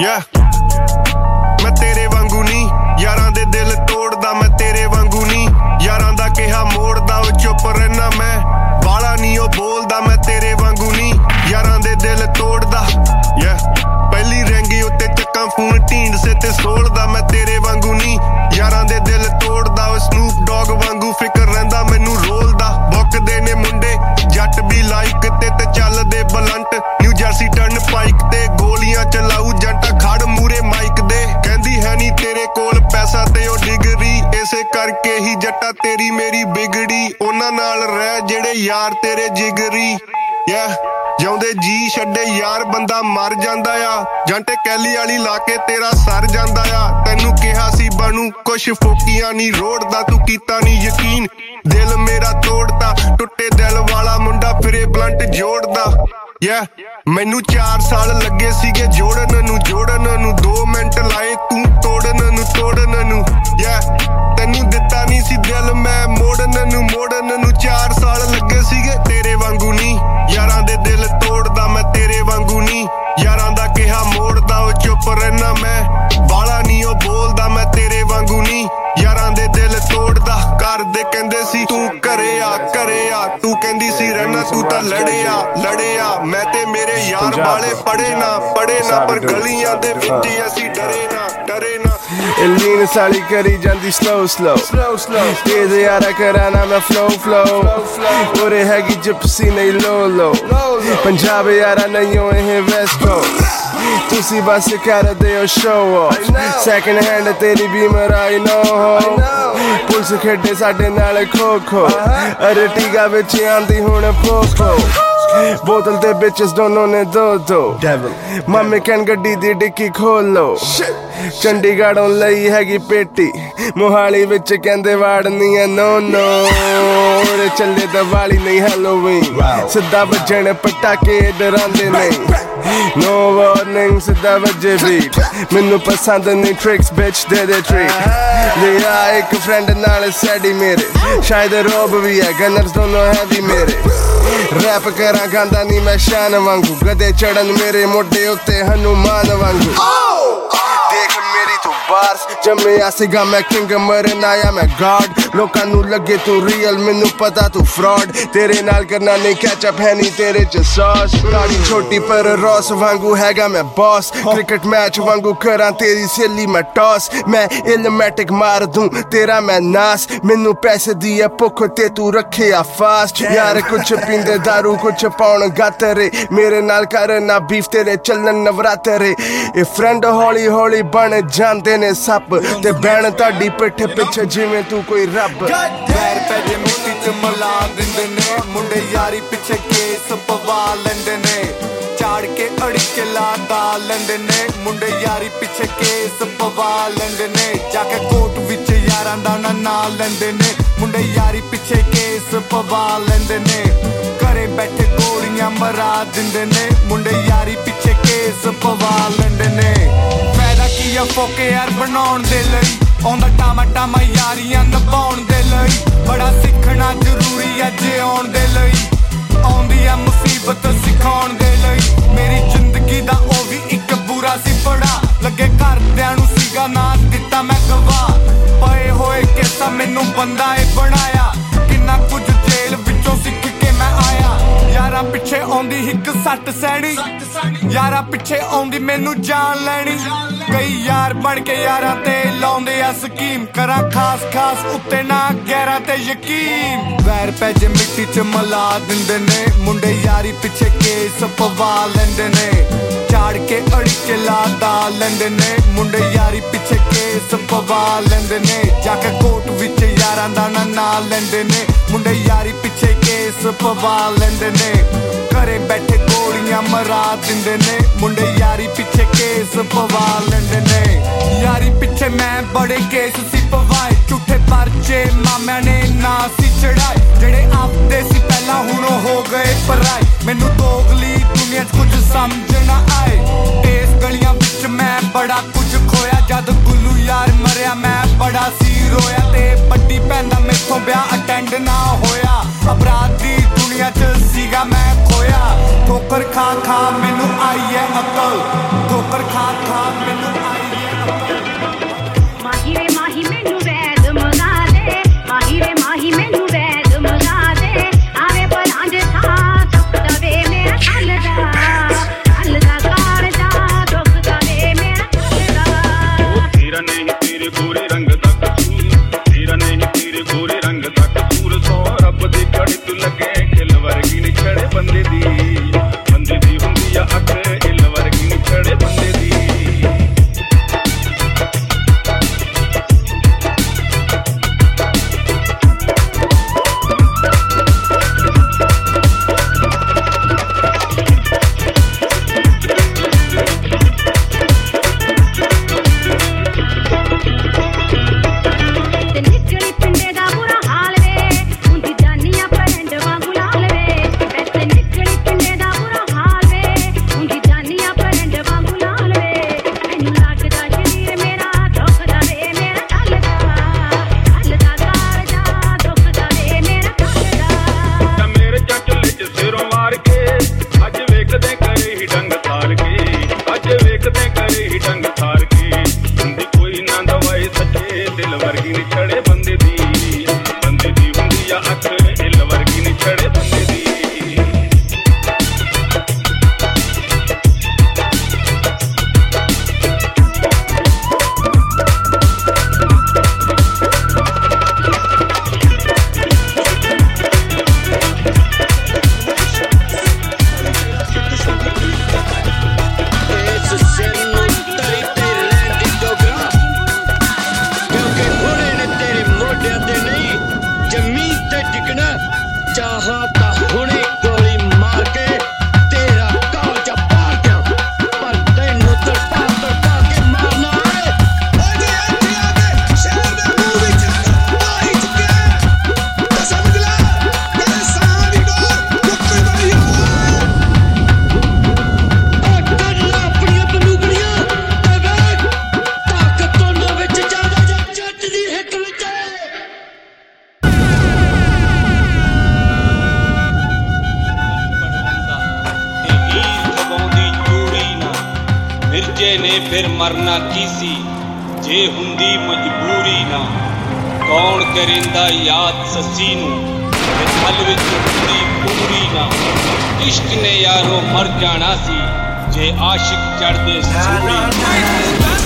ਯਾ ਮੈਂ ਤੇਰੇ ਵਾਂਗੂ ਨਹੀਂ, ਯਾਰਾਂ ਦੇ ਦਿਲ ਤੋੜਦਾ ਮੈਂ ਤੇਰੇ ਵਾਂਗੂ ਨਹੀਂ, ਯਾਰਾਂ ਦਾ ਕਿਹਾ ਮੋੜਦਾ, ਉਹ ਚੁੱਪ ਰਹਿਣਾ ਮੈਂ। ਬਾਲਾ ਨਹੀਂ, ਉਹ ਬੋਲਦਾ ਮੈਂ ਤੇਰੇ ਵਾਂਗੂ ਨਹੀਂ, ਯਾਰਾਂ ਦੇ ਦਿਲ ਤੋੜਦਾ। ਯਾ ਪਹਿਲੀ ਰੈਂਗੀ ਉੱਤੇ ਚੱਕਾਂ, ਫੋਨ ਢੀਂਡ ਸੇ ਤੇ ਸੋਲਦਾ ਮੈਂ ਤੇਰੇ ਵਾਂਗੂ ਨਹੀਂ, ਯਾਰਾਂ ਦੇ ਦਿਲ ਤੋੜਦਾ, ਉਹ ਸਨੂਪ ਡੌਗ ਵਾਂਗੂ ਫਿਕਰ ਰਹਿੰਦਾ, ਮੈਨੂੰ ਰੋਲਦਾ। ਬੁੱਕਦੇ ਨੇ ਮੁੰਡੇ, ਜੱਟ ਵੀ ਲਾਈਕ ਤੇ ਤੇ ਚੱਲਦੇ blunt. New Jersey turn pike ਤੇ ਗੋਲੀਆਂ ਚਲਾਊ ਪੈਸਾ ਤੇ ਉਹ ਡਿਗਰੀ, ਇਸੇ ਕਰਕੇ ਹੀ ਜੱਟਾ ਤੇਰੀ ਮੇਰੀ ਵਿਗੜੀ ਉਹਨਾਂ ਨਾਲ ਰਹਿ ਜਿਹੜੇ ਯਾਰ ਤੇਰੇ ਜਿਗਰੀ। ਯਾ, ਜਿਉਂਦੇ ਜੀ ਛੱਡੇ ਯਾਰ, ਬੰਦਾ ਮਰ ਜਾਂਦਾ ਆ। ਜੰਟੇ ਕੈਲੀ ਵਾਲੀ ਲਾ ਕੇ ਤੇਰਾ ਸਰ ਜਾਂਦਾ ਆ। ਤੈਨੂੰ ਕਿਹਾ ਸੀ ਬਣੂ, ਕੁਛ ਫੋਕੀਆਂ ਨਹੀਂ ਰੋੜਦਾ, ਤੂੰ ਕੀਤਾ ਨਹੀਂ ਯਕੀਨ। ਦਿਲ ਮੇਰਾ ਤੋੜਦਾ, ਟੁੱਟੇ ਦਿਲ ਵਾਲਾ ਮੁੰਡਾ ਫਿਰੇ ਬਲੰਟ ਜੋੜਦਾ। ਯਾ, ਮੈਨੂੰ 4 ਸਾਲ ਲੱਗੇ ਸੀਗੇ ਜੋੜਨ ਨੂੰ ਜੋੜਨ ਨੂੰ। 2 ਮਿੰਟ ਲਾਏ, ਤੂੰ ਤੋੜਨ ਨੂੰ ਤੋੜਨ ਨੂੰ ਯਾ ਤੈਨੂੰ ਦਿੱਤਾ ਨਹੀਂ ਸੀ ਦਿਲ ਮੈਂ ਮੋੜਨ ਨੂੰ ਮੋੜਨ ਨੂੰ 4 ਸਾਲ ਲੱਗੇ ਸੀਗੇ ਤੇਰੇ ਵਾਂਗੂ ਨਹੀਂ ਯਾਰਾਂ ਦੇ ਦਿਲ ਤੋੜਦਾ ਮੈਂ ਤੇਰੇ ਵਾਂਗੂ ਨਹੀਂ ਯਾਰਾਂ ਦਾ ਕਿਹਾ ਮੋੜਦਾ ਉਹ ਚੁੱਪ ਰਹਿਣਾ ਮੈਂ। ਬਾਲਾ ਨਹੀਂ ਉਹ ਬੋਲਦਾ ਮੈਂ ਤੇਰੇ ਵਾਂਗੂ ਨਹੀਂ ਯਾਰਾਂ ਦੇ ਦਿਲ ਤੋੜਦਾ ਘਰ ਦੇ ਕਹਿੰਦੇ ਸੀ ਤੂੰ ਘਰੇ ਆ ਘਰੇ ਆ ਤੂੰ ਕਹਿੰਦੀ ਸੀ ਰਹਿਣਾ ਤੂੰ ਤਾਂ ਲੜਿਆ ਲੜਿਆ। ਮੈਂ ਤੇ ਮੇਰੇ ਯਾਰ ਵਾਲੇ ਪੜੇ ਨਾ ਪੜੇ ਨਾ ਪਰ ਗਲੀਆਂ ਦੇ ਵਿੱਚ ਅਸੀਂ ਡਰੇ ਨਾ ਡਰੇ ਨਾ। ਲੀਨ ਸਾਲੀ ਕਰੀ ਜਾਂਦੀ ਸਲੋ ਸਲੋ ਤੇਜ਼ ਯਾਰਾ ਕਰਾਣਾ ਮੈਂ ਫਲੋ ਫਲੋ ਉਰੇ ਹੈਗੀ ਜਿਪਸੀ ਨਹੀਂ ਲੋ ਲੋ। ਪੰਜਾਬ ਯਾਰਾ ਨਹੀਂ ਹੋ ਇਹ ਵੈਸਟ ਕੋਸਟ ਤੁਸੀਂ ਬਸ ਕਰਦੇ ਹੋ ਆਫ ਸੈਕੰਡ ਹੈਂਡ ਤੇਰੀ ਬੀਮਰ ਆਈ ਨੋ ਪੁਲਿਸ ਖੇਡੇ ਸਾਡੇ ਨਾਲ ਖੋ ਖੋ ਅਰੇ ਟੀਗਾ ਵਿੱਚ ਆਂਦੀ ਹੁਣ ਪੋਸਟੋ ਬੋਤਲ ਤੇ ਬਿਚਸ ਦੋਨੋਂ ਨੇ ਦੋ ਦੋ। Devil ਮਾਮੇ ਕਹਿਣ ਗੱਡੀ ਦੀ ਡਿੱਕੀ ਖੋਲ। ਲੋ ਚੰਡੀਗੜ੍ਹੋਂ ਲਈ ਹੈਗੀ ਪੇਟੀ। ਮੋਹਾਲੀ ਵਿੱਚ ਕਹਿੰਦੇ ਵਾੜਨੀ ਐ ਨੋ ਨੋ ਰੇ ਚੱਲੇ ਦੀਵਾਲੀ ਨਹੀਂ ਹੈਲੋਵੀਨ ਸਿੱਧਾ ਵੱਜਣ ਪਟਾਕੇ ਡਰਾਉਂਦੇ ਨਹੀਂ ਨੋ ਵਾਰਨਿੰਗ ਸਿੱਧਾ ਵੱਜੇ ਬੀਟ ਮੈਨੂੰ ਪਸੰਦ ਨਹੀਂ ਟ੍ਰਿਕਸ ਬਿਚ ਦੇ ਦੇ ਟ੍ਰਿਕ ਲਿਆ ਇੱਕ ਫਰੈਂਡ ਨਾਲ ਸੈਡੀ ਮੇਰੇ। ਸ਼ਾਇਦ ਰੋਬ ਵੀ ਹੈ ਗਨਰਸ ਦੋਨੋਂ ਹੈਵੀ ਮੇਰੇ। ਰੈਪ ਕਰਾਂ, ਗਾਂਦਾ ਨਹੀਂ ਮੈਂ ਸ਼ਾਨ ਵਾਂਗੂ। ਗਦੇ ਚੜਨ ਮੇਰੇ ਮੋਢੇ ਉੱਤੇ ਹਨੂਮਾਨ ਵਾਂਗੂ। ਦੇਖ ਮੇਰੀ ਤੂੰ ਬਾਰਸ ਜੰਮਿਆ ਸੀਗਾ ਮੈਂ ਕਿੰਗ ਮਰਨ ਆਇਆ ਮੈਂ ਗਾਡ ਲੋਕਾਂ ਨੂੰ ਲੱਗੇ ਤੂੰ ਰੀਅਲ ਮੈਨੂੰ ਪਤਾ ਤੂੰ ਫਰਾਡ ਤੇਰੇ ਨਾਲ ਕਰਨਾ ਨਹੀਂ ਕੈਚਅਪ ਹੈ ਨਹੀਂ ਤੇਰੇ ਚ ਸੌਸ ਗਾੜੀ ਛੋਟੀ ਪਰ ਰੌਸ ਵਾਂਗੂ ਹੈਗਾ ਮੈਂ ਬੌਸ ਕ੍ਰਿਕਟ ਮੈਚ ਵਾਂਗੂ ਕਰਾਂ ਤੇਰੀ ਸੇਲੀ ਮੈਂ ਟੌਸ ਮੈਂ ਇਲਮੈਟਿਕ ਮਾਰ ਦੂੰ ਤੇਰਾ ਮੈਂ ਨਾਸ ਮੈਨੂੰ ਪੈਸੇ ਦੀ ਐ ਭੁੱਖ ਤੇ ਤੂੰ ਰੱਖਿਆ ਫਾਸਟ ਯਾਰ ਕੁਛ ਪੀਂਦੇ दारू ਕੁਛ ਪਾਉਣ ਗਾਤਰੇ ਮੇਰੇ ਨਾਲ ਕਰਨਾ ਬੀਫ ਤੇਰੇ ਚੱਲਣ ਨਵਰਾਤਰੇ ਇਹ ਫਰੈਂਡ ਹੌਲੀ ਹੌਲੀ ਬਣ ਜਾਂਦੇ ਨੇ ਸੱਪ ਤੇ ਬੈਣ ਤੁਹਾਡੀ ਪਿੱਠ ਪਿੱਛੇ ਜਿਵੇਂ ਤੂੰ ਕੋਈ ਰੱਬ ਪੈਰ ਪੈ ਜੇ ਮਿੱਟੀ ਚ ਮਲਾ ਦਿੰਦੇ ਨੇ ਮੁੰਡੇ ਯਾਰੀ ਪਿੱਛੇ ਕੇਸ ਪਵਾ ਲੈਂਦੇ ਨੇ ਝਾੜ ਕੇ ਅੜੀ ਕੇ ਲਾਦਾ ਲੈਂਦੇ ਨੇ। ਮੁੰਡੇ ਯਾਰੀ ਪਿੱਛੇ ਕੇਸ ਪਵਾ ਲੈਂਦੇ ਨੇ। ਜਾ ਕੇ ਕੋਰਟ ਵਿੱਚ ਯਾਰਾਂ ਦਾ ਨਾਂ ਨਾ ਲੈਂਦੇ ਨੇ। ਮੁੰਡੇ ਯਾਰੀ ਪਿੱਛੇ ਕੇਸ ਪਵਾ ਲੈਂਦੇ ਨੇ। ਘਰੇ ਬੈਠੇ ਗੋਲੀਆਂ ਮਰਾ ਦਿੰਦੇ ਨੇ। ਮੁੰਡੇ ਯਾਰੀ ਪਿੱਛੇ ਕੇਸ ਪਵਾ ਲੈਂਦੇ ਨੇ। ਫਾਇਦਾ ਕੀ ਆ ਫੋਕੇ ਯਾਰ ਬਣਾਉਣ ਦੇ ਲਈ? ਆਉਂਦਾ ਟਾਮਾ ਟਾਮਾ ਯਾਰੀਆਂ ਨਿਭਾਉਣ ਦੇ ਲਈ। ਬੜਾ ਸਿੱਖਣਾ ਜ਼ਰੂਰੀ ਆ ਜਿਉਣ ਦੇ ਲਈ। ਆਉਂਦੀ ਆ ਮੁਸੀਬਤ ਸਿਖਾਉਣ ਦੇ ਲਈ। ਮੇਰੀ ਜ਼ਿੰਦਗੀ ਦਾ ਉਹ ਵੀ ਇੱਕ ਬੁਰਾ ਸੀ ਬੜਾ ਲੱਗੇ ਘਰਦਿਆਂ ਨੂੰ ਸੀਗਾ ਨਾ ਦਿੱਤਾ ਮੈਂ ਗਵਾ ਪਏ ਹੋਏ ਕਿਸਾ ਮੈਨੂੰ ਬੰਦਾ ਏ ਬਣਾਇਆ। ਪਿੱਛੇ ਆਉਂਦੀ ਇੱਕ ਸੱਟ ਸੈਣੀ। ਯਾਰਾਂ ਪਿੱਛੇ ਆਉਂਦੀ ਮੈਨੂੰ ਜਾਨ ਲੈਣੀ। ਕਈ ਯਾਰ ਬਣ ਕੇ ਯਾਰਾਂ ਤੇ ਲਾਉਂਦੇ ਆ ਸਕੀਮ। ਕਰਾਂ ਖਾਸ ਖਾਸ ਉੱਤੇ ਨਾ ਗਹਿਰਾ ਤੇ ਯਕੀਨ। ਵੈਰ ਪੈ ਜੇ ਮਿੱਟੀ ਚ ਮਲਾ ਦਿੰਦੇ ਨੇ। ਮੁੰਡੇ ਯਾਰੀ ਪਿੱਛੇ ਕੇਸ ਪਵਾ ਲੈਂਦੇ ਨੇ। ਝਾੜ ਕੇ ਅੜੀ ਕੇ ਲਾਦਾ ਲੈਂਦੇ ਨੇ। ਮੁੰਡੇ ਯਾਰੀ ਪਿੱਛੇ ਕੇਸ ਪਵਾ ਲੈਂਦੇ ਨੇ। ਜਾ ਕੇ ਕੋਰਟ ਵਿੱਚ ਯਾਰਾਂ ਦਾ ਨਾਂ ਨਾ ਲੈਂਦੇ ਨੇ। ਮੁੰਡੇ ਯਾਰੀ ਪਿੱਛੇ ਕੇਸ ਪਵਾ ਲੈਂਦੇ ਨੇ। ਘਰੇ ਬੈਠੇ ਗੋਲੀਆਂ ਮਰਾ ਦਿੰਦੇ ਨੇ। ਮੁੰਡੇ ਯਾਰੀ ਪਿੱਛੇ ਕੇਸ ਪਵਾ ਲੈਂਦੇ ਨੇ। ਯਾਰੀ ਪਿੱਛੇ ਮੈਂ ਬੜੇ ਕੇਸ ਸੀ ਪਵਾਏ। ਝੂਠੇ ਪਰਚੇ ਮਾਮਿਆਂ ਨੇ ਨਾ ਸੀ ਚੜਾਏ। ਜਿਹੜੇ ਆਪਦੇ ਸੀ ਪਹਿਲਾਂ ਹੁਣ ਉਹ ਹੋ ਗਏ ਪਰਾਏ। ਮੈਨੂੰ ਦੋਗਲੀ ਦੁਨੀਆ 'ਚ ਕੁਝ ਸਮਝ ਨਾ ਆਏ। ਇਸ ਗਲੀਆਂ ਵਿੱਚ ਮੈਂ ਬੜਾ ਕੁਝ ਖੋਇਆ। ਜਦ ਗੁੱਲੂ ਯਾਰ ਮਰਿਆ, ਮੈਂ ਬੜਾ ਸੀ ਰੋਇਆ। ਤੇ ਵੱਡੀ ਭੈਣ ਦਾ ਮੈਥੋਂ ਵਿਆਹ ਅਟੈਂਡ ਨਾ ਹੋਇਆ। ਅਪਰਾਧ ਦੀ ਦੁਨੀਆ 'ਚ ਸੀਗਾ, ਮੈਂ ਖੋਇਆ। ਠੋਕਰ ਖਾ ਖਾ ਮੈਨੂੰ ਆਈ ਐ ਅਕਲ। ਠੋਕਰ ਖਾ ਖਾ ਗਬੜਵਾਉਣ ਮਿਰਜੇ ਨੇ ਫਿਰ ਮਰਨਾ ਕੀ ਸੀ? ਜੇ ਹੁੰਦੀ ਮਜਬੂਰੀ ਨਾ, ਕੌਣ ਕਰਿੰਦਾ ਯਾਦ ਸੱਸੀ ਨੂੰ? ਹਲ ਵਿੱਚ ਹੁੰਦੀ ਪੂਰੀ ਨਾ, ਇਸ਼ਕ ਨੇ ਯਾਰੋ ਮਰ ਜਾਣਾ ਸੀ, ਜੇ ਆਸ਼ਿਕ ਚੜਦੇ ਸੂਰੀ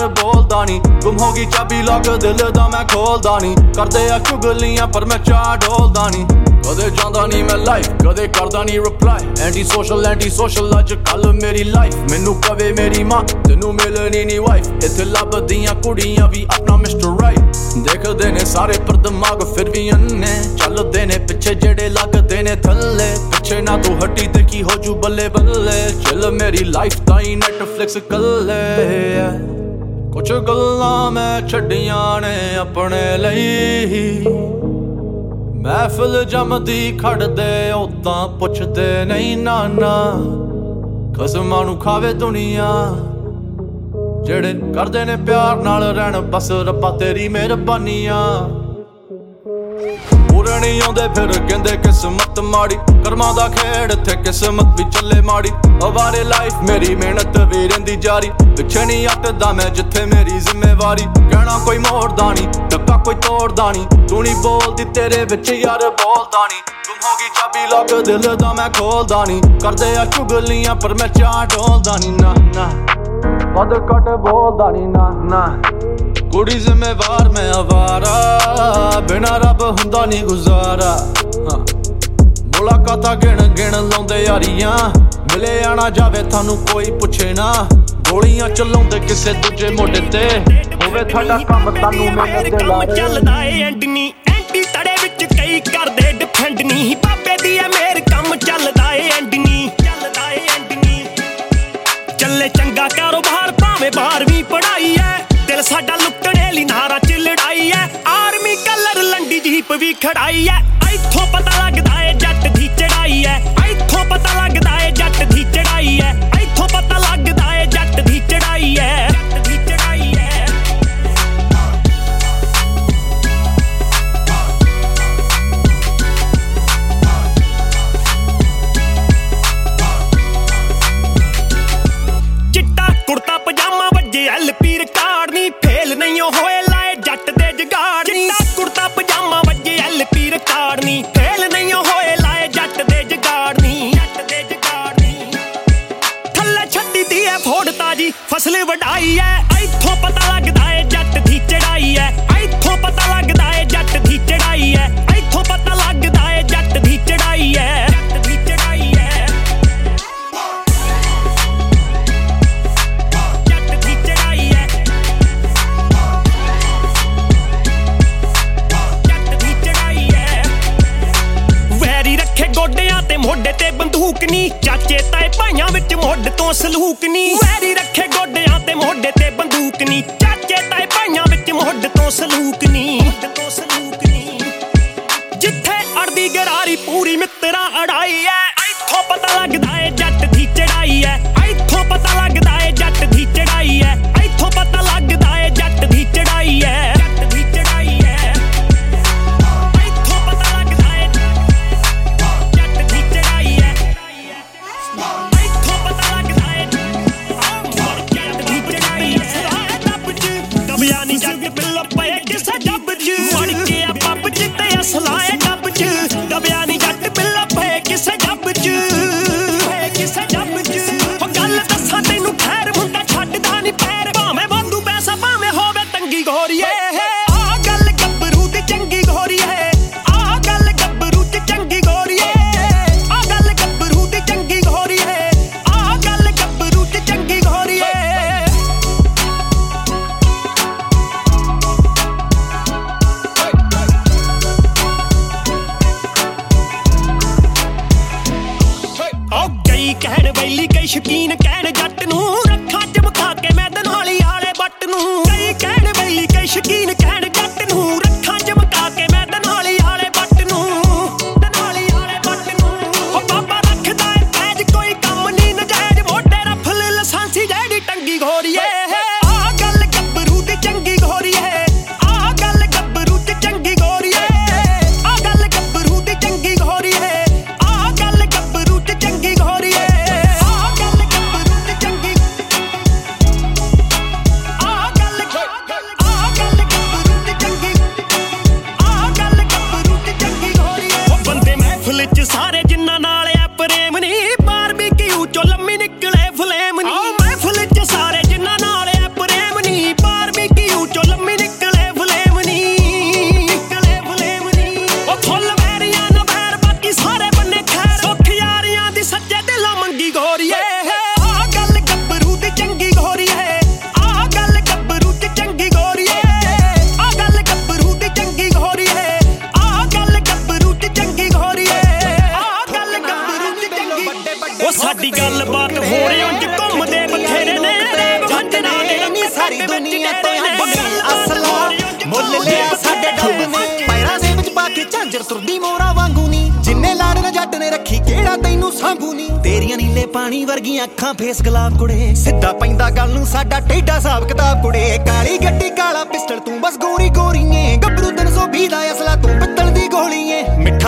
ਯਾਰ ਬੋਲਦਾ ਨਹੀਂ ਗੁੰਮ ਹੋ ਗਈ ਚਾਬੀ ਲੋਕ ਦਿਲ ਦਾ ਮੈਂ ਖੋਲਦਾ ਨਹੀਂ ਕਰਦੇ ਆ ਚੁਗਲੀਆਂ ਪਰ ਮੈਂ ਚਾਹ ਡੋਲਦਾ ਨਹੀਂ ਕਦੇ ਜਾਂਦਾ ਨਹੀਂ ਮੈਂ ਲਾਈਫ ਕਦੇ ਕਰਦਾ ਨਹੀਂ reply anti social anti social ਅੱਜ ਕੱਲ ਮੇਰੀ ਲਾਈਫ ਮੈਨੂੰ ਕਵੇ ਮੇਰੀ ਮਾਂ, ਤੈਨੂੰ ਮਿਲਣੀ ਨਹੀਂ ਵਾਈਫ ਇੱਥੇ ਲੱਭਦੀਆਂ ਕੁੜੀਆਂ ਵੀ ਆਪਣਾ ਮਿਸਟਰ ਰਾਈਟ ਦੇਖਦੇ ਨੇ ਸਾਰੇ ਪਰ ਦਿਮਾਗ ਫਿਰ ਵੀ ਅੰਨੇ। ਚੱਲਦੇ ਨੇ ਪਿੱਛੇ ਜਿਹੜੇ ਲੱਗਦੇ ਨੇ ਥੱਲੇ। ਪਿੱਛੇ ਨਾ ਤੂੰ ਹਟੀ ਤੇ ਕੀ ਹੋ ਜੂ ਬੱਲੇ ਬੱਲੇ। ਚੱਲ ਮੇਰੀ ਲਾਈਫ ਤਾਂ ਹੀ ਨੈਟਫਲਿਕਸ ਕੱਲੇ। ਕੁਝ ਗੱਲਾਂ ਮੈਂ ਛੱਡੀਆਂ ਨੇ ਆਪਣੇ ਲਈ। ਮਹਿਫਿਲ ਜਮਦੀ ਖੜਦੇ ਉਦਾਂ ਪੁੱਛਦੇ ਨਹੀਂ ਨਾਨਾ। ਕਸਮਾਂ ਨੂੰ ਖਾਵੇ ਦੁਨੀਆ। ਜਿਹੜੇ ਕਰਦੇ ਨੇ ਪਿਆਰ ਨਾਲ ਰਹਿਣ, ਬਸ ਰੱਬਾ ਤੇਰੀ ਮਿਹਰਬਾਨੀਆਂ। ਪੂਰੇ ਨਹੀਂ ਆਉਂਦੇ ਫਿਰ ਕਹਿੰਦੇ ਕਿਸਮਤ ਮਾੜੀ, ਕਰਮਾਂ ਦਾ ਖੇਡ ਇੱਥੇ ਕਿਸਮਤ ਵੀ ਚੱਲੇ ਮਾੜੀ। ਅਵਾਰੇ ਲਾਈਫ ਮੇਰੀ ਮਿਹਨਤ ਵੀ ਰਹਿੰਦੀ ਜਾਰੀ। ਪਿੱਛੇ ਨਹੀਂ ਹਟਦਾ ਮੈਂ ਜਿੱਥੇ ਮੇਰੀ ਜ਼ਿੰਮੇਵਾਰੀ। ਕਹਿਣਾ ਕੋਈ ਮੋੜਦਾ ਨਹੀਂ ਟੱਕਾ ਕੋਈ ਤੋੜਦਾ ਨਹੀਂ। ਤੂੰ ਨਹੀਂ ਬੋਲਦੀ ਤੇਰੇ ਵਿੱਚ ਯਾਰ ਬੋਲਦਾ ਨਹੀਂ। ਗੁੰਮ ਹੋ ਗਈ ਚਾਬੀ ਲੋਕ ਦਿਲ ਦਾ ਮੈਂ ਖੋਲਦਾ ਨਹੀਂ। ਕਰਦੇ ਆ ਚੁਗਲੀਆਂ ਪਰ ਮੈਂ ਚਾਹ ਡੋਲਦਾ ਨਹੀਂ, ਨਾ ਨਾ। ਵੱਧ ਘੱਟ ਬੋਲਦਾ ਨਹੀਂ, ਨਾ ਨਾ। ਕੁੜੀ ਜ਼ਿੰਮੇਵਾਰ ਮੈਂ ਆਵਾਰਾ। ਬਿਨਾ ਰੱਬ ਹੁੰਦਾ ਨਹੀਂ ਗੁਜ਼ਾਰਾ। ਹਾਂ। ਮੁਲਾਕਾਤਾਂ ਗਿਣ ਗਿਣ ਲਾਉਂਦੇ ਯਾਰੀਆਂ। ਮਿਲੇ ਆਣਾ ਜਾਵੇ ਤੁਹਾਨੂੰ ਕੋਈ ਪੁੱਛੇ ਨਾ। ਗੋਲੀਆਂ ਚਲਾਉਂਦੇ ਕਿਸੇ ਦੂਜੇ ਮੋਢੇ ਤੇ। ਹੋਵੇ ਤੁਹਾਡਾ ਕੰਮ ਤੁਹਾਨੂੰ ਮਿਹਨਤ ਦੇ ਕੰਮ ਲਾਰੇ। ਚੱਲਦਾ ਏ ਐਂਡ ਨੀ। ਐਂਟੀ ਤੜੇ ਵਿੱਚ ਕਈ ਕਰਦੇ ਡਿਫੈਂਡ ਨਹੀਂ ਬਾਬੇ ਦੀ ਐ ਮੇਰ ਕੰਮ ਚੱਲਦਾ ਏ ਐਂਡ ਨੀ। ਚੱਲਦਾ ਏ ਐਂਡ ਨੀ। ਚੱਲੇ ਚੰਗਾ ਕਾਰੋਬਾਰ ਭਾਵੇਂ ਬਾਰਵੀਂ ਪੜਾਈ ਐ। ਦਿਲ ਸਾਡਾ ਲੁੱਟਣੇ ਲਈ ਨਾਰਾ ਚ ਲੜਾਈ ਐ। ਆਰਮੀ ਕਲਰ ਲੰਡੀ ਜੀਪ ਵੀ ਖੜਾਈ ਐ। ਇੱਥੋਂ ਪਤਾ ਫਸਲ ਵਢਾਈ ਐ ਇੱਥੋਂ ਪਤਾ ਚਾਚੇ ਤਾਏ ਭਾਈਆਂ ਵਿੱਚ ਮੁੱਢ ਤੋਂ ਸਲੂਕ ਨੀ। ਵੈਰੀ ਰੱਖੇ ਗੋਡਿਆਂ ਤੇ ਮੋਢੇ ਤੇ ਬੰਦੂਕ ਨੀ। ਚਾਚੇ ਤਾਏ ਭਾਈਆਂ ਵਿੱਚ ਮੁੱਢ ਤੋਂ ਸਲੂਕ ਨੀ। ਮੁੱਢ ਤੋਂ ਸਲੂਕ ਨੀ। ਜਿੱਥੇ ਅੜਦੀ ਗਰਾਰੀ ਪੂਰੀ ਮਿੱਤਰਾ ਅੜਾਈ ਐ, ਇੱਥੋਂ ਪਤਾ ਲੱਗਦਾ ਏ ਜੱਟ ਦੀ ਚੜਾਈ ਐ।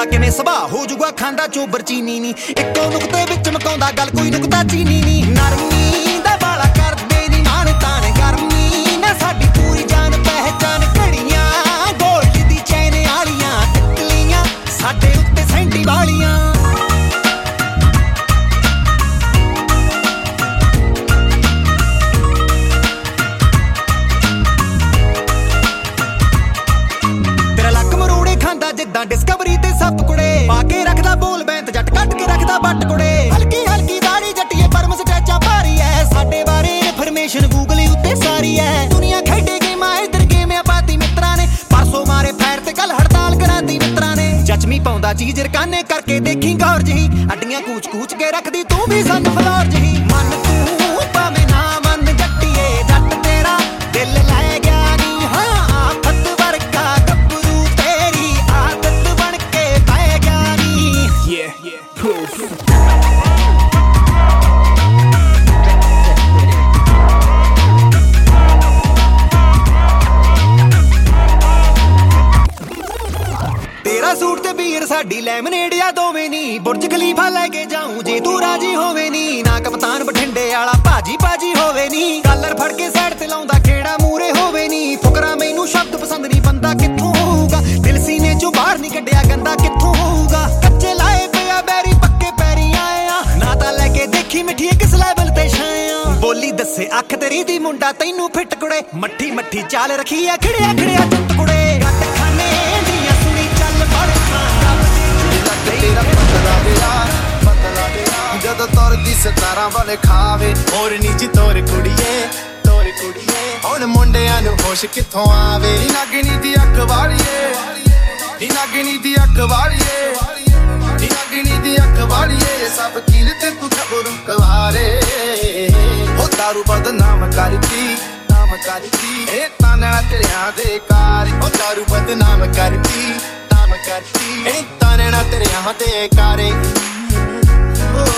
ਮਿੱਠਾ ਕਿਵੇਂ ਸੁਭਾਅ ਹੋ ਜੂਗਾ ਖਾਂਦਾ ਚੋਬਰ ਚੀਨੀ ਨੀ। ਇੱਕੋ ਨੁਕਤੇ ਵਿੱਚ ਮਕਾਉਂਦਾ ਗੱਲ, ਕੋਈ ਨੁਕਤਾ ਚੀਨੀ ਨੀ। ਨਰਮੀ ਦਾ ਵਾਲਾ ਕਰਦੇ ਨੀ ਮਾਨ ਤਾਨ ਗਰਮੀ ਨਾ ਸਾਡੀ ਪੂਰੀ ਜਾਨ ਪਹਿਚਾਨ ਘੜੀਆਂ। ਗੋਲਡ ਦੀ ਚੈਨ ਆਲੀਆਂ ਟਿਕਲੀਆਂ, ਸਾਡੇ ਉੱਤੇ ਸੈਂਟੀ ਵਾਲੀਆਂ ਜਚਮੀ ਪਾਉਂਦਾ ਚੀਜ਼ ਰਕਾਨੇ ਕਰਕੇ ਦੇਖੀ ਗੌਰ ਜਹੀ। ਅੱਡੀਆਂ ਕੂਚ ਕੂਚ ਕੇ ਰੱਖਦੀ, ਤੂੰ ਵੀ ਸੰਨ ਬੀਰ ਸਾਡੀ ਲੈਮਨੇਡ ਆ ਦੋਵੇਂ ਨੀ। ਬੁਰਜ ਖਲੀਫਾ ਲੈ ਕੇ ਜਾਊਂ, ਜੇ ਤੂੰ ਰਾਜੀ ਹੋਵੇ ਨੀ। ਨਾ ਕਪਤਾਨ ਬਠਿੰਡੇ ਵਾਲਾ ਭਾਜੀ ਭਾਜੀ ਹੋਵੇ ਨੀ। ਕਾਲਰ ਫੜ ਕੇ ਸਾਈਡ ਤੇ ਲਾਉਂਦਾ ਕਿਹੜਾ ਮੂਰੇ ਹੋਵੇ ਨੀ। ਫੁਕਰਾ ਮੈਨੂੰ ਸ਼ਬਦ ਪਸੰਦ ਨਹੀਂ ਬੰਦਾ ਕਿੱਥੋਂ ਹੋਊਗਾ? ਦਿਲ ਸੀਨੇ ਚੋਂ ਬਾਹਰ ਨਹੀਂ ਕੱਢਿਆ, ਗੰਦਾ ਕਿੱਥੋਂ ਹੋਊਗਾ? ਕੱਚੇ ਲਾਏ ਪਿਆ ਬੈਰੀ, ਪੱਕੇ ਪੈਰੀ ਆਏ ਆ। ਨਾ ਤਾਂ ਲੈ ਕੇ ਦੇਖੀ ਮਿੱਠੀ ਕਿਸ ਲੈਵਲ ਤੇ ਛਾਇਆ। ਬੋਲੀ ਦੱਸੇ ਅੱਖ ਤੇਰੀ ਦੀ ਮੁੰਡਾ, ਤੈਨੂੰ ਫਿੱਟ ਕੁੜੇ। ਮੱਠੀ ਮੱਠੀ ਚਾਲ ਰੱਖੀ ਆ, ਖੜਿਆ ਖੜਿਆ ਜੰਤ ਕੁੜੇ। ਤੇਰਾ ਪਤਲਾ ਵਿਆਹ ਪਤਲਾ ਵਿਆਹ ਜਦੋਂ ਤੁਰਦੀ ਸਤਾਰਾਂ ਵਾਲੇ ਖਾਵੇ, ਹੋਰ ਨੀ ਜੀ ਤੋਰ ਕੁੜੀਏ ਤੋਰ ਕੁੜੀਏ। ਹੁਣ ਮੁੰਡਿਆਂ ਨੂੰ ਹੋਸ਼ ਕਿੱਥੋਂ ਆਵੇ? ਨੀ ਨਾਗਣੀ ਦੀ ਅੱਖ ਵਾਲੀਏ, ਨੀ ਨਾਗਣੀ ਦੀ ਅੱਖ ਵਾਲੀਏ, ਨੀ ਨਾਗਣੀ ਦੀ ਅੱਖ ਵਾਲੀਏ। ਸਭ ਕੀਲ ਤੇ ਤੂੰ ਖਬਰੂ ਕਵਾਰੇ। ਹੋ ਦਾਰੂ ਬਦਨਾਮ ਕਰਦੀ, ਨਾਮ ਕਰਦੀ। ਇਹ ਤਾਨਾ ਤੇਰਿਆਂ ਦੇ ਕਾਰ ਹੋ ਦਾਰੂ ਬਦਨਾਮ ਕਰਦੀ। ਨਾਮ ਕਰਦੀ ਇਹ ਤਾਨਾ ਤੇਰਿਆਂ ਦੇ ਕਾਰੇ। ਓ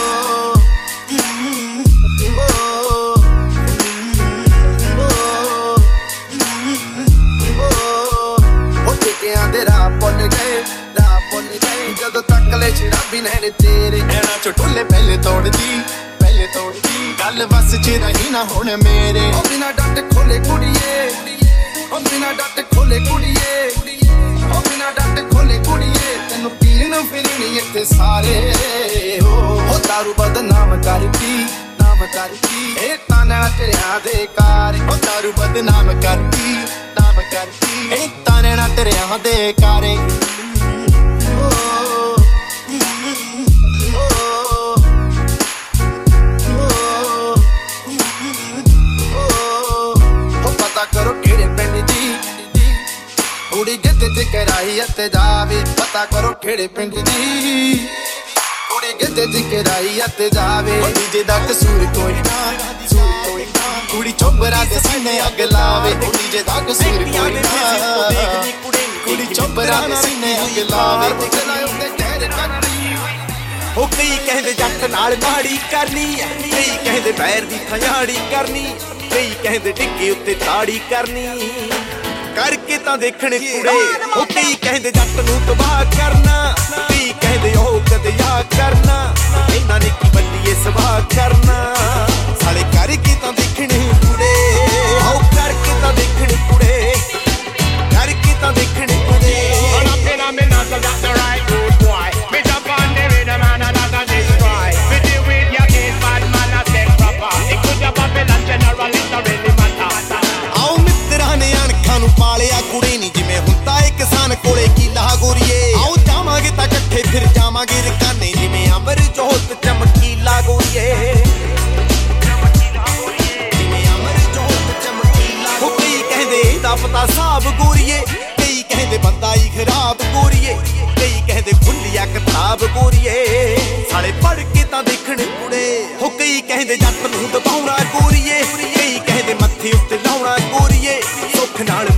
ਉਹ ਟਿਕਿਆਂ ਦੇ ਰਾਹ ਭੁੱਲ ਗਏ, ਰਾਹ ਭੁੱਲ ਗਏ। ਜਦੋਂ ਤੱਕ ਲੈ ਸ਼ਰਾਬੀ ਨਹਿਰ ਤੇਰੇ। ਐਣਾ ਚਟੋਲੇ ਪਹਿਲੇ ਤੋੜਦੀ ਪਹਿਲੇ ਤੋੜਦੀ। ਗੱਲ ਬਸ ਚ ਰਹੀ ਨਾ ਹੁਣ ਮੇਰੇ। ਉਹ ਬਿਨਾ ਡੱਟ ਖੋਲੇ ਕੁੜੀਏ। ਉਹ ਬਿਨਾ ਡੱਟ ਖੋਲੇ ਕੁੜੀਏ। ਉਹ ਬਿਨਾ ਡੱਟ ਖੋਲੇ ਕੁੜੀਏ, ਤੈਨੂੰ ਪੀਣ ਨੂੰ ਫਿਰਨੀ ਇੱਥੇ ਸਾਰੇ। ਹੋ ਦਾਰੂ ਬਦਨਾਮ ਕਰਦੀ ਨਾਮ ਕਰਦੀ ਇਹ ਤਾਨਾ ਤੇਰਿਆਂ ਦੇ ਕਾਰ ਉਹ ਦਾਰੂ ਬਦਨਾਮ ਕਰਦੀ ਨਾਮ ਕਰਦੀ ਇਹ ਤਾਨਾ ਤੇਰਿਆਂ ਦੇ ਕਾਰੇ ਤੇ ਜਿਕਰਾਈ ਅਤੇ ਜਾਵੇ। ਪਤਾ ਕਰੋ ਕਿਹੜੇ ਪਿੰਡ ਦੀ। ਕੁੜੀ ਗਿੱਧੇ ਜਿਕਰਾਈ ਅਤੇ ਜਾਵੇ। ਡੀਜੇ ਦਾ ਕਸੂਰ ਕੋਈ ਨਾ, ਕਸੂਰ ਕੋਈ ਨਾ। ਕੁੜੀ ਚੋਬਰਾ ਦੇ ਸੀਨੇ ਅੱਗ ਲਾਵੇ। ਡੀਜੇ ਦਾ ਕਸੂਰ ਕੋਈ ਨਾ। ਕੁੜੀ ਚੋਬਰਾ ਦੇ ਸੀਨੇ ਅੱਗ ਲਾਵੇ। ਤੇ ਨਾ ਉਹਦੇ ਟਹਿਰ ਕੱਟੀ ਉਹ ਕਈ ਕਹਿੰਦੇ ਜੱਟ ਨਾਲ ਮਾੜੀ ਕਰਨੀ ਐ ਕਈ ਕਹਿੰਦੇ ਪੈਰ ਦੀ ਖਿਆੜੀ ਕਰਨੀ ਕਈ ਕਹਿੰਦੇ ਟਿੱਕੀ ਉੱਤੇ ਤਾੜੀ ਕਰਨੀ ਕਰਕੇ ਤਾਂ ਦੇਖਣ ਕੁੜੇ। ਉਹ ਕੀ ਕਹਿੰਦੇ ਜੱਟ ਨੂੰ ਤਬਾਹ ਕਰਨਾ? ਕੀ ਕਹਿੰਦੇ ਉਹ ਕਦੇ ਯਾ ਕਰਨਾ? ਇਹਨਾਂ ਨੇ ਕੀ ਬੱਲੀਏ ਸਵਾਹ ਕਰਨਾ? ਸਾਲੇ ਕਰਕੇ ਤਾਂ ਦੇਖਣ ਕੁੜੇ। ਉਹ ਕਰਕੇ ਤਾਂ ਦੇਖਣ ਕੁੜੇ। ਕਰਕੇ ਤਾਂ ਦੇਖਣ ਕੁੜੇ। ਹਣਾ ਤੇਰਾ ਮੇਰਾ ਸਜਾ ਦੜਾਈ ਪਾਵਾਂਗੇ ਰਕਾਨੇ ਜਿਵੇਂ ਅੰਬਰ ਜੋਤ ਚਮਕੀਲਾ ਗੋਰੀਏ ਦਾ ਪਤਾ ਸਾਬ ਗੋਰੀਏ, ਕਈ ਕਹਿੰਦੇ ਬੰਦਾ ਹੀ ਖਰਾਬ ਗੋਰੀਏ। ਕਈ ਕਹਿੰਦੇ ਖੁੱਲਿਆ ਕਿਤਾਬ ਗੋਰੀਏ। ਸਾਲੇ ਪੜ ਕੇ ਤਾਂ ਦੇਖਣ ਕੁੜੇ। ਹੋ ਕਈ ਕਹਿੰਦੇ ਜੱਟ ਨੂੰ ਦਬਾਉਣਾ ਗੋਰੀਏ। ਕਈ ਕਹਿੰਦੇ ਮੱਥੇ ਉੱਤੇ ਲਾਉਣਾ ਗੋਰੀਏ। ਸੁੱਖ ਨਾਲ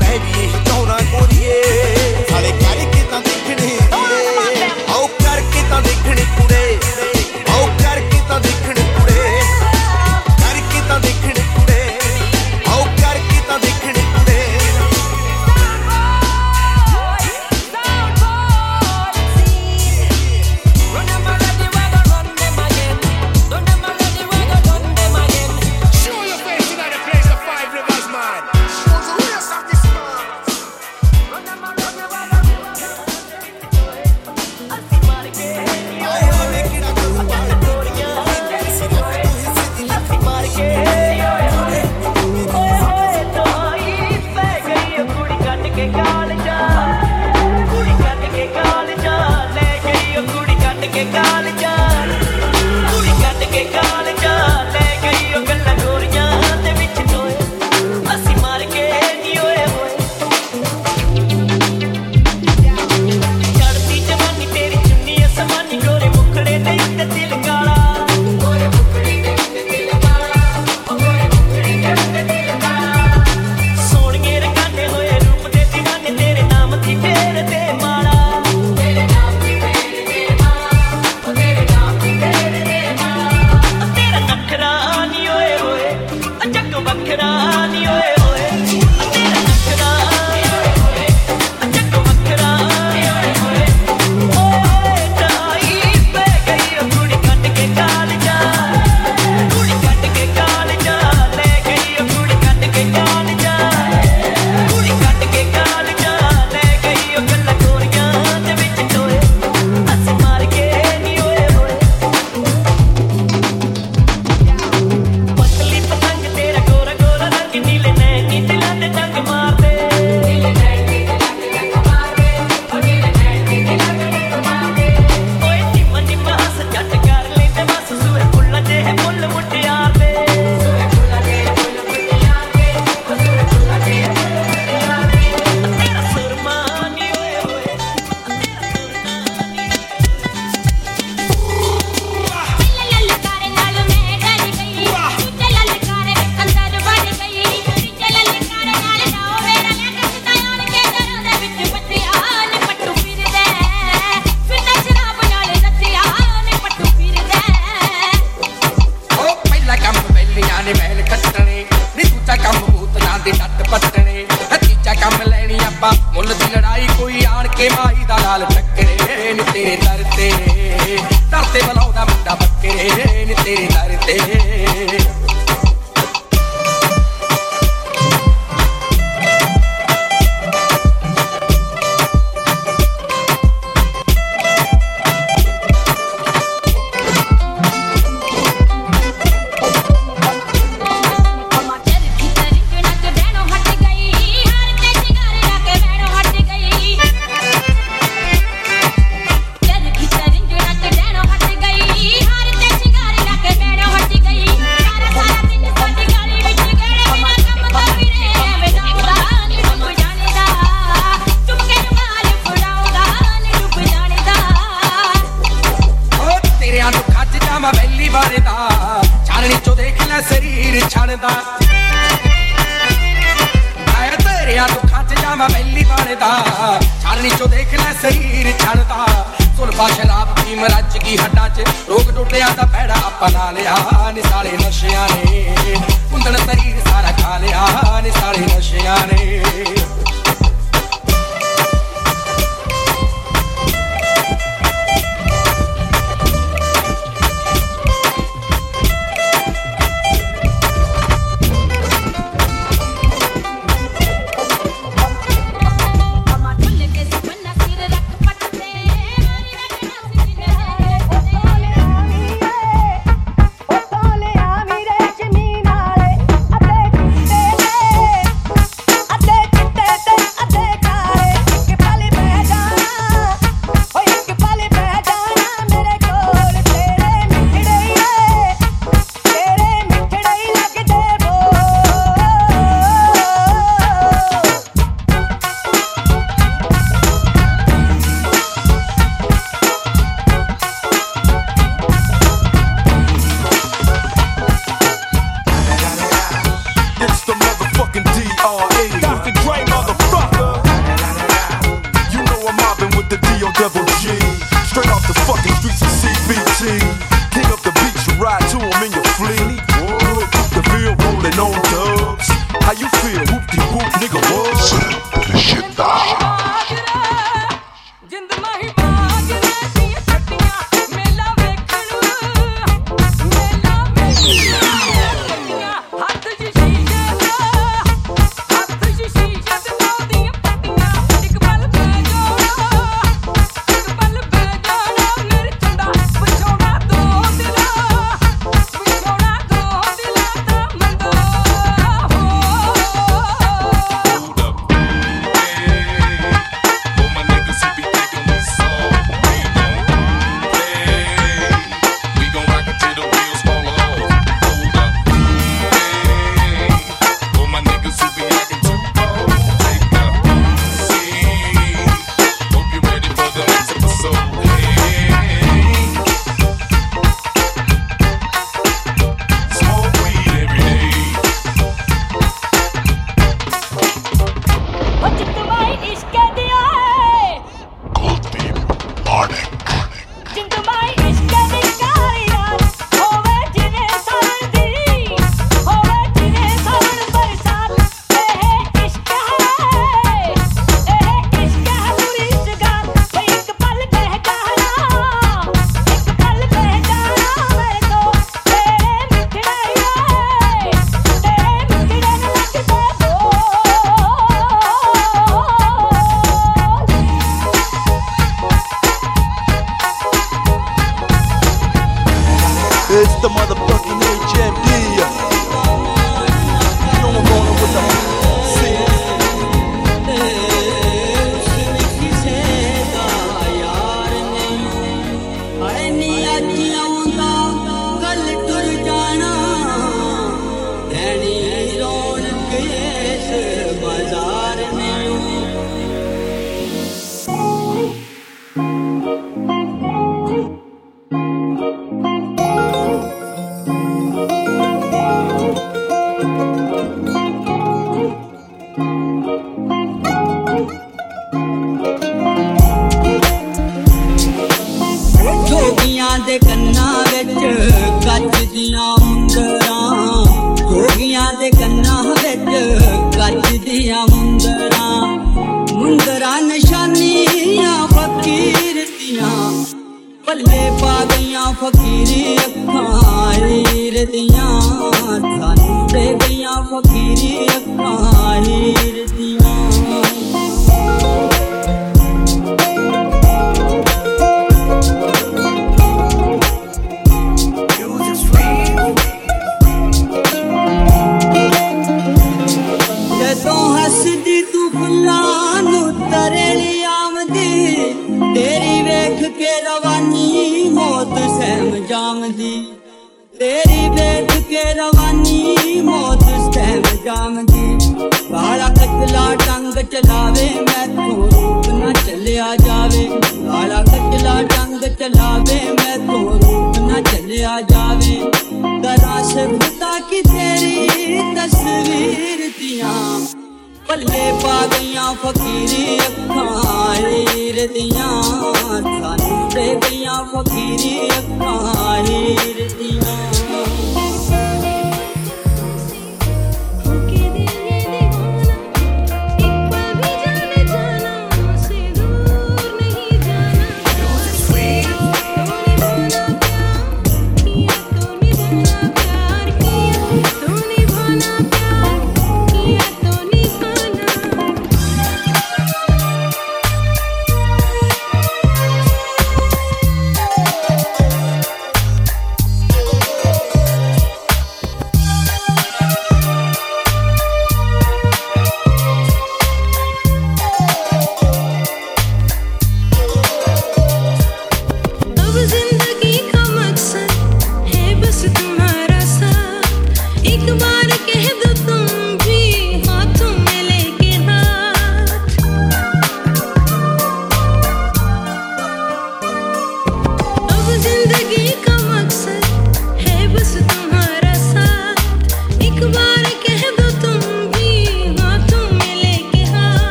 ਪੱਲੇ ਪਾ ਗਈਆਂ ਫਕੀਰੀ ਅੱਖਾਂ ਹੀਰ ਦੀਆਂ ਸਾਨੂੰ ਦੇ ਗਈਆਂ ਫਕੀਰੀ ਅੱਖਾਂ ਹੀਰ ਦੀਆਂ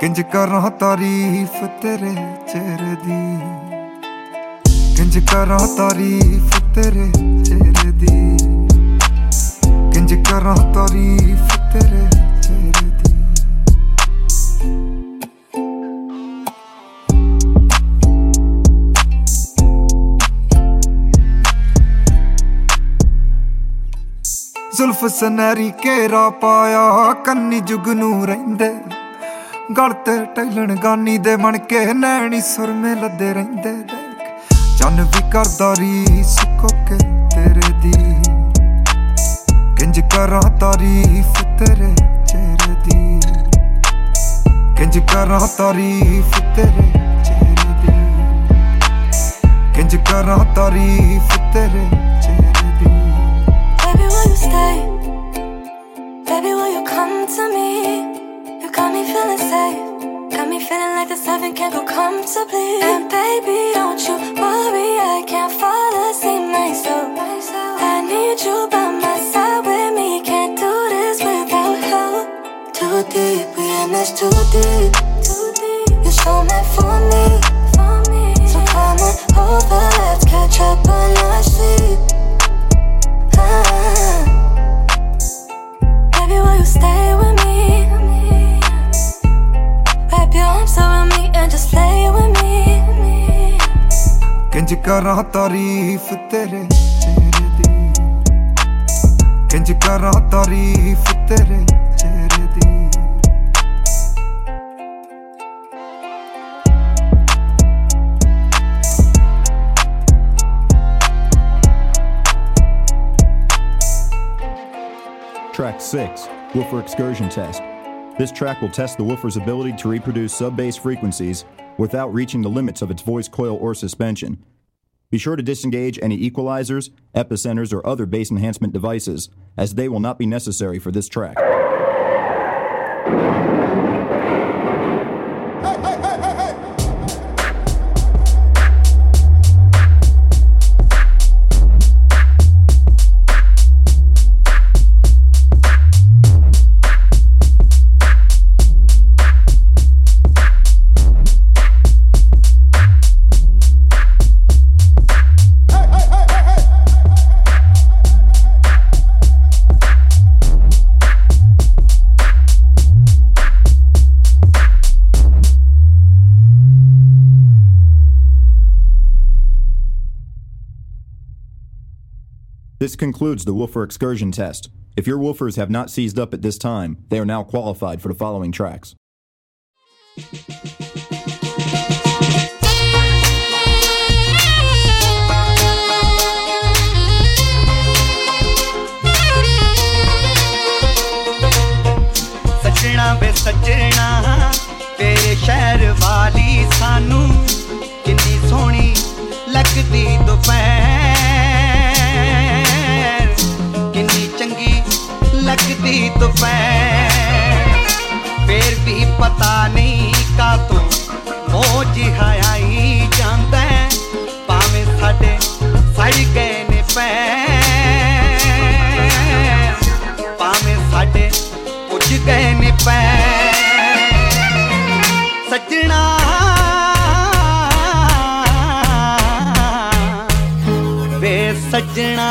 ਕਿੰਜ ਕਰਾਂ ਤਾਰੀਫ ਤੇਰੇ ਚਿਹਰੇ ਦੀ? ਕਿੰਜ ਕਰਾਂ ਤਾਰੀਫ ਤੇਰੇ ਚਿਹਰੇ ਦੀ? ਕਿੰਜ ਕਰਾਂ ਤਾਰੀਫ ਤੇਰੇ ਚਿਹਰੇ ਦੀ? ਜ਼ੁਲਫ ਸਨਰੀ ਕੇਰਾ ਪਾਇਆ, ਕੰਨੀ ਜੁਗ ਨੂੰ ਰਹਿੰਦੇ ਤੇ ਟੈਲਣ ਗਾਨੀ ਦੇ ਬਣ ਕੇ ਨੈਣੀ ਸੁਰਮੇ ਲੱਦੇ ਰਹਿੰਦੇ ਦੇਖ। ਚੰਨ ਵੀ ਕਰਦਾ ਰੀਸ ਕੋਕੇ ਤੇਰੇ ਦੀ। ਕਿੰਜ ਕਰਾਂ ਤਾਰੀਫ ਤੇਰੇ ਚਿਹਰੇ ਦੀ। ਕਿੰਜ ਕਰਾਂ ਤਾਰੀਫ me this heaven can't go comfortably. And baby, don't you worry, I can't fall asleep myself. Oh. Oh. I need you by my side with me. Can't do this without help. Too deep, we in this too deep. You're so meant for me. So come on over, let's catch up on our sleep. ਕਿੰਜ ਕਰਾਂ ਤਾਰੀਫ ਤੇਰੇ ਚਿਹਰੇ ਦੀ ਕਿੰਜ ਕਰਾਂ ਤਾਰੀਫ ਤੇਰੇ ਚਿਹਰੇ ਦੀ Track 6 Woofer Excursion Test. This track will test the woofer's ability to reproduce sub bass frequencies without reaching the limits of its voice coil or suspension. Be sure to disengage any equalizers, epicenters, or other bass enhancement devices, as they will not be necessary for this track. This concludes the woofer excursion test. If your woofers have not seized up at this time, they are now qualified for the following tracks. ਸੱਜਣਾ ਵੇ ਸੱਜਣਾ ਤੇਰੇ ਸ਼ਹਿਰ ਵਾਲੀ ਸਾਨੂੰ ਕਿੰਨੀ ਸੋਹਣੀ ਲੱਗਦੀ ਦੁਪਹਿਰ ਲੱਗਦੀ ਦੁਪਹਿਰ। ਫੇਰ ਵੀ ਪਤਾ ਨਹੀਂ ਕਾਤੋਂ ਮੋਹ ਜਿਹਾ ਆਈ ਜਾਂਦਾ ਹੈ। ਭਾਵੇਂ ਸਾਡੇ ਸੜ ਗਏ ਨੇ ਪੈਰ। ਭਾਵੇਂ ਸਾਡੇ ਪੁੱਜ ਗਏ ਨੇ ਪੈਰ। ਸੱਜਣਾ ਵੇ ਸੱਜਣਾ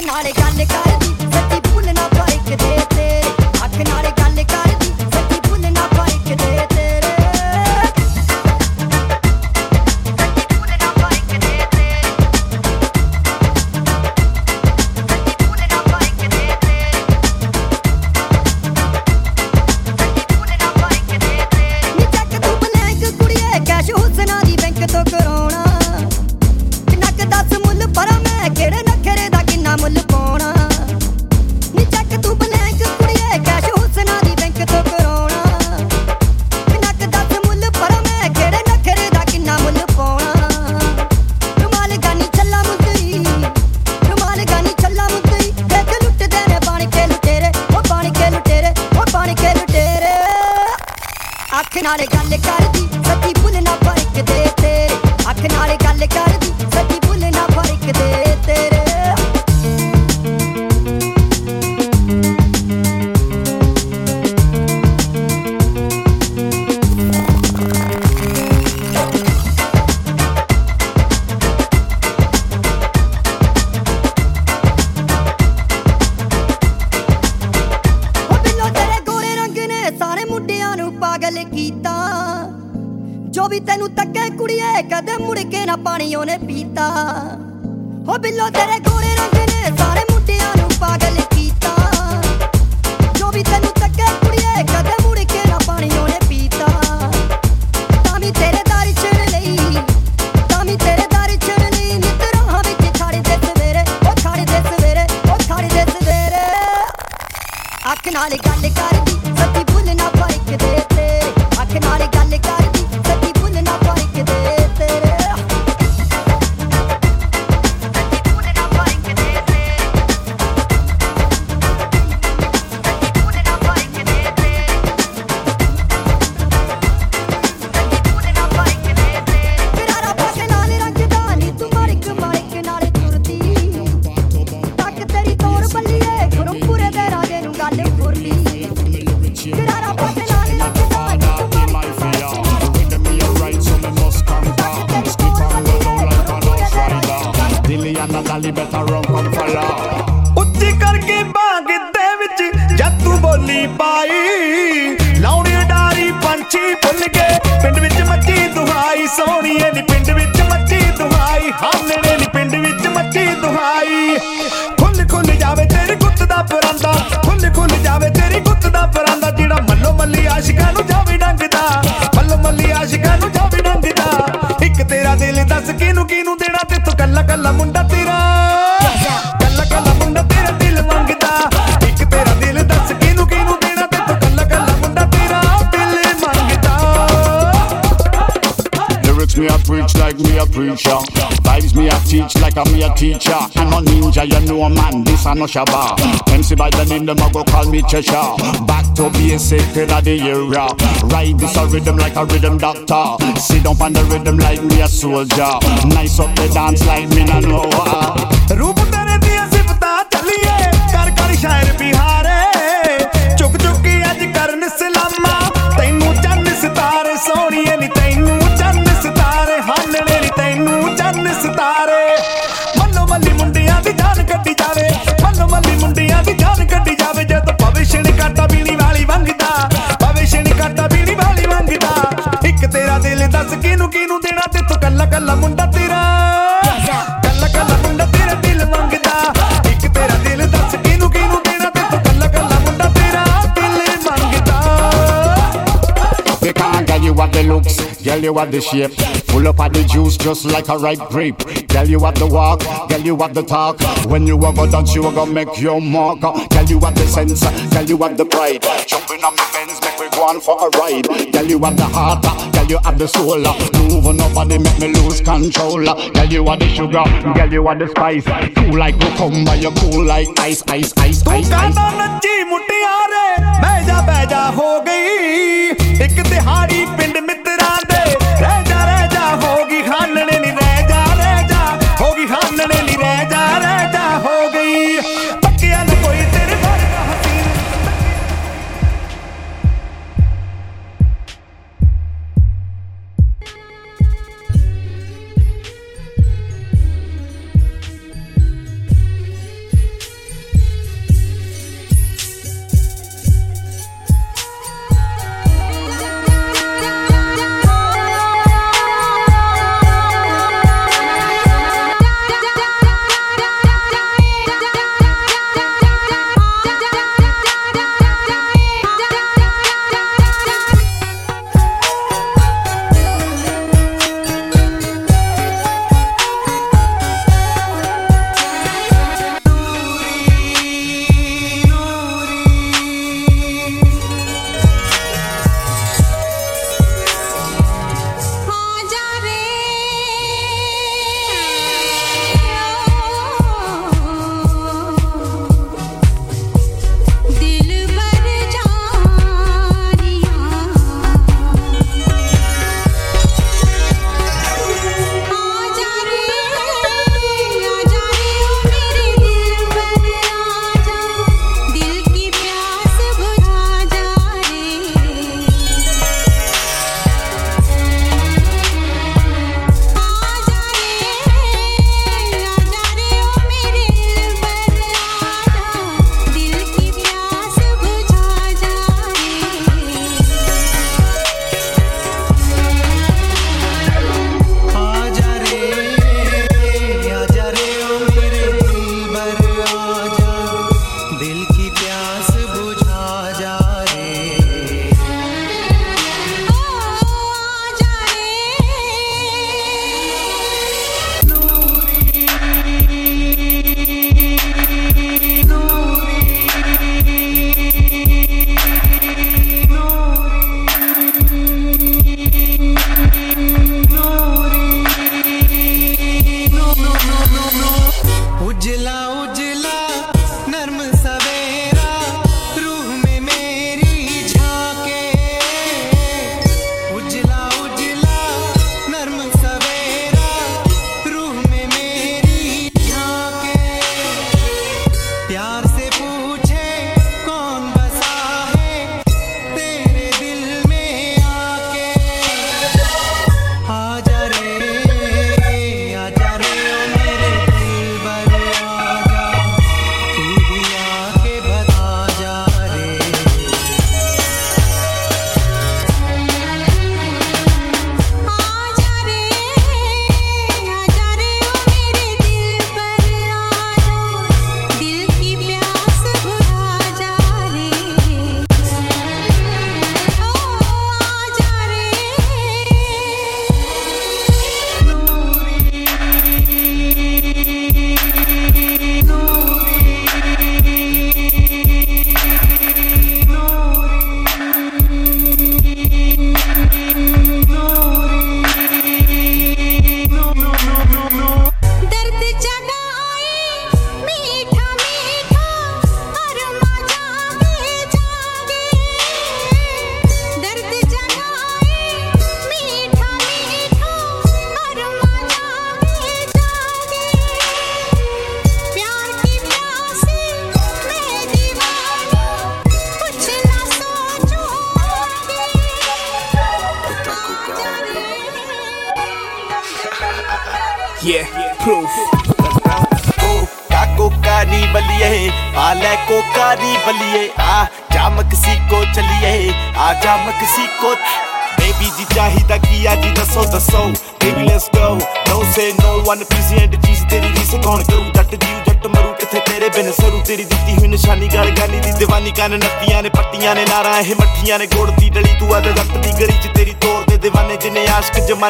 ਅੱਖ ਨਾਲ ਗੱਲ ਕਰ ਸੱਚੀ ਭੁੱਲ ਨਾ ਪਾਇਕ ਦੇ ਤੇਰੇ। ਅੱਖ ਨਾਲ ਗੱਲ ਕਰ ਦੀ ਪਾਈ ਲਾਉਣੀ ਡਾਰੀ ਪੰਛੀ ਫੁੱਲ ਕੇ ਪਿੰਡ ਵਿੱਚ ਮੱਚੀ ਦੁਹਾਈ ਸੋਹਣੀਏ ਦੀ culture. Vibes me a teach like I'm a teacher. I'm a ninja, you know a man, this I no shabba. MC by the name, them a go call me Cheshire. Back to basic till of the era. Ride this a rhythm like a rhythm doctor. Sit down on the rhythm like me a soldier. Nice up the dance like me na know. रूप तेरे दिया सिफता चलिए kar kar shair Bihar you what the shape. Pull up at the juice just like a ripe grape. Girl you what the walk, girl you what the talk. When you a go dance, you a go make your mark. Girl you what the sense, girl you what the pride. Jumping on the fence, make we go on for a ride. Girl you have the heart, girl you have the soul. Moving up body make me lose control. Girl you want the sugar, girl you want the spice. Cool like cucumber, you cool like ice, ice, ice, ਤੂੰ ice, ice. ਕਾਹਦਾ ਨੱਚੀ ਮੁਟਿਆਰੇ ਬਹਿ ਜਾ ਬਹਿ ਜਾ ਹੋ ਗਈ ਇੱਕ ਦਿਹਾੜੀ ਪਿੰਡ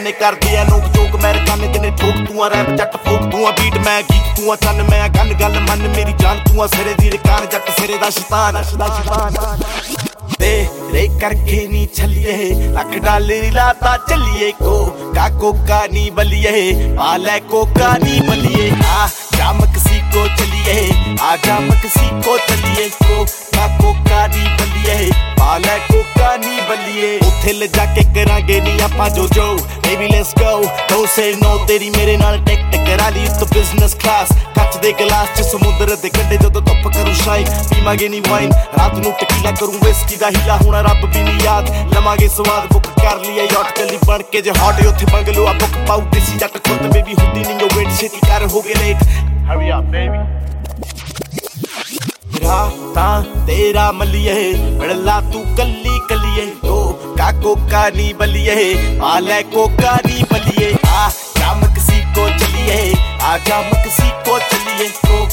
ਆਸ਼ਕ ਜਮਾਨੇ ਕਰਦੇ ਆ ਜੋਕ ਅਮਰੀਕਾਨੇ ਜਿਨੇ ਠੋਕ ਤੂੰ ਆ ਰੈਪ ਜੱਟ ਫੋਕ ਤੂੰ ਆ ਬੀਟ ਮੈਂ ਗੀਤ ਤੂੰ ਆ ਚੰਨ ਮੈਂ ਗੰਨ ਗੱਲ ਮੰਨ ਮੇਰੀ ਜਾਨ ਤੂੰ ਆ ਸਿਰੇ ਦੀ ਰਕਾਨ ਜੱਟ, ਸਿਰੇ ਦਾ ਸ਼ੈਤਾਨ। ਤੇਰੇ ਕਰਕੇ ਨੀ ਛੱਲੀਏ, ਲੱਖ ਡਾਲਰ ਲਾਤਾ ਚੱਲੀਏ ਕੋ, ਕਾ ਕੋਕਾ ਨੀ ਬਲੀਏ ਆ ਲੈ ਕੋਕਾ ਨੀ ਬਲੀਏ। ਆ ਚਮਕ ਸੀ ਕੋ ਚੱਲੀਏ, ਆ ਚਮਕ ਸੀ ਕੋ ਚੱਲੀਏ ਕੋ। ਉੱਥੇ ਲੈ ਜਾ ਕੇ ਕਰਾਂਗੇ ਨੀ ਆਪਾਂ ਜੋ ਜੋ। Baby let's go don't say no ਤੇਰੀ ਮੇਰੇ ਨਾਲ ਟਿਕ ਟਿਕ ਕਰਾ ਲਈ ਤੂੰ ਬਿਜ਼ਨਸ ਕਲਾਸ ਕੱਚ ਦੇ ਗਲਾਸ ਚ ਸਮੁੰਦਰ ਦੇ ਕੰਢੇ ਜਦੋਂ ਧੁੱਪ ਕਰੂ ਸ਼ਾਈਨ ਪੀਵਾਂਗੇ ਨੀ ਵਾਈਨ ਰਾਤ ਨੂੰ ਟਕੀਲਾ ਕਰੂੰ ਵਿਸਕੀ ਦਾ ਹੀਲਾ, ਹੋਣਾ ਰੱਬ ਵੀ ਨੀ ਯਾਦ। ਲਵਾਂਗੇ ਸਵਾਦ ਬੁੱਕ ਕਰ ਲਿਆ ਯਾਟ ਕੱਲੀ ਬਣ ਕੇ ਜੇ ਹੌਟ ਉੱਥੇ ਬੰਗਲੋ ਆ ਬੁੱਕ ਪਾਉ ਦੇਸੀ ਜੱਟ ਖੁਦ ਬੇਬੀ ਹੁੰਦੀ ਨਹੀਂ ਉਹ ਵੇਟ ਛੇਤੀ ਕਰ, ਹੋ ਗਏ ਲੇਟ ਹਰੀ ਅਪ ਬੇਬੀ ਰਾਤਾਂ ਤੇਰਾ ਮਲੀਏ ਬੜਲਾ ਤੂੰ ਕੱਲੀ ਕੱਲੀਏ ਓ ਕਾ ਕੋਕਾ ਨੀ ਬਲੀਏ ਆ ਲੈ ਕੋਕਾ ਨੀ ਬਲੀਏ ਆ ਜਾ ਮਕਸੀਕੋ ਚਲੀਏ ਆ ਜਾ ਮਕਸੀਕੋ ਚਲੀਏ ਓ ਕਾ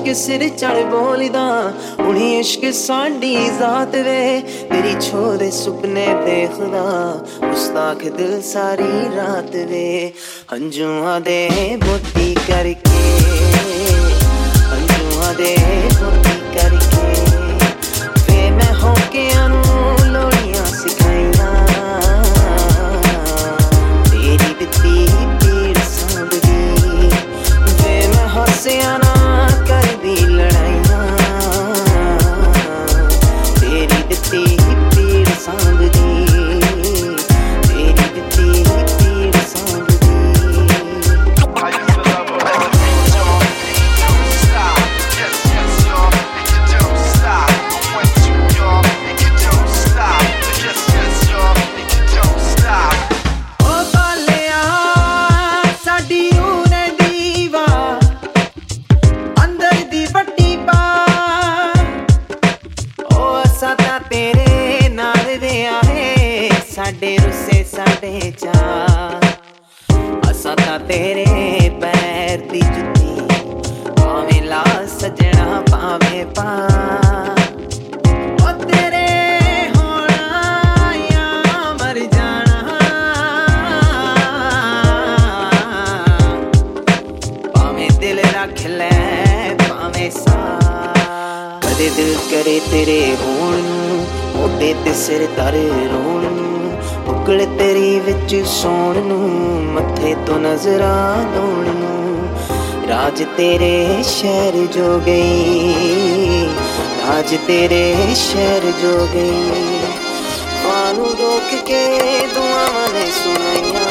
ਇਸ਼ਕ ਸਿਰ ਚੜ ਬੋਲਦਾ, ਹੁਣੀ ਇਸ਼ਕ ਸਾਡੀ ਜ਼ਾਤ ਵੇ। ਤੇਰੀ ਛੋਦੇ ਸੁਪਨੇ ਦੇਖਦਾ ਮੁਸਤਾਖ ਦਿਲ ਸਾਰੀ ਰਾਤ ਵੇ। ਹੰਝੂਆਂ ਦੇ ਬੋਤੀ ਕਰਕੇ आज तेरे शहर जो गई आज तेरे शहर जो गई मानू रोक के दुआ ने सुनाइया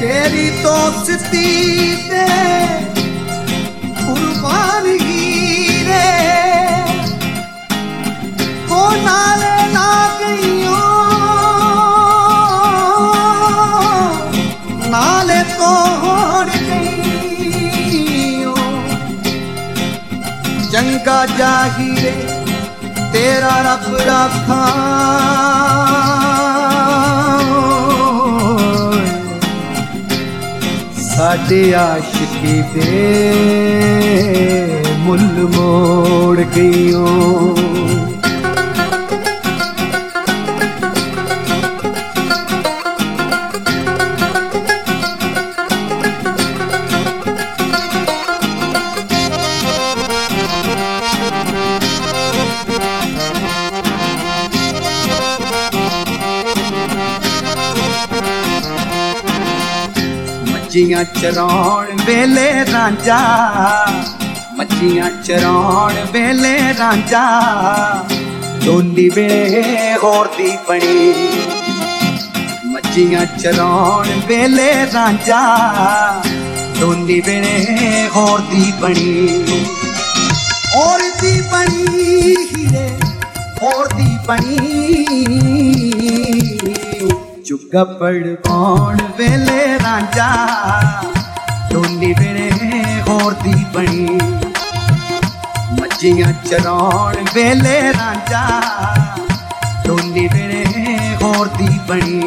ਤੇਰੀ ਦੋਸਤੀ ਤੇ ਕੁਰਬਾਨਗੀ ਰੇ ਹੋ ਨਾਲੇ ਨਾ ਗਈਓ ਨਾਲੇ ਤੋੜ ਗਈਓ ਚੰਗਾ ਜਾਹੀਰੇ, ਤੇਰਾ ਰੱਬ ਰੱਖਾਂ। ਸਾਡੇ ਆਸ਼ਿਕੀ ਦੇ ਮੁੱਲ ਮੋੜ ਗਈਓ। ਮੱਛੀਆਂ ਚਰਾਉਣ ਵੇਲੇ ਰਾਂਝਾ ਮੱਛੀਆਂ ਚਰਾਉਣ ਵੇਲੇ ਰਾਂਝਾ ਦੋਨੀ ਵੇਲੇ ਹੋਰ ਦੀ ਬਣੀ ਮੱਛੀਆਂ ਚਰਾਉਣ ਵੇਲੇ ਰਾਂਝਾ ਦੋਨੀ ਵੇਲੇ ਹੋਰ ਦੀ ਬਣੀ ਹੋਰ ਦੀ ਬਣੀ ਹੀਰੇ ਹੋਰ ਦੀ ਬਣੀ जुगपड़ कौन वेले राजा डोली वेले होर दी बनी मज्जियाँ चराण वेले राजा डोली वेले होर दी बनी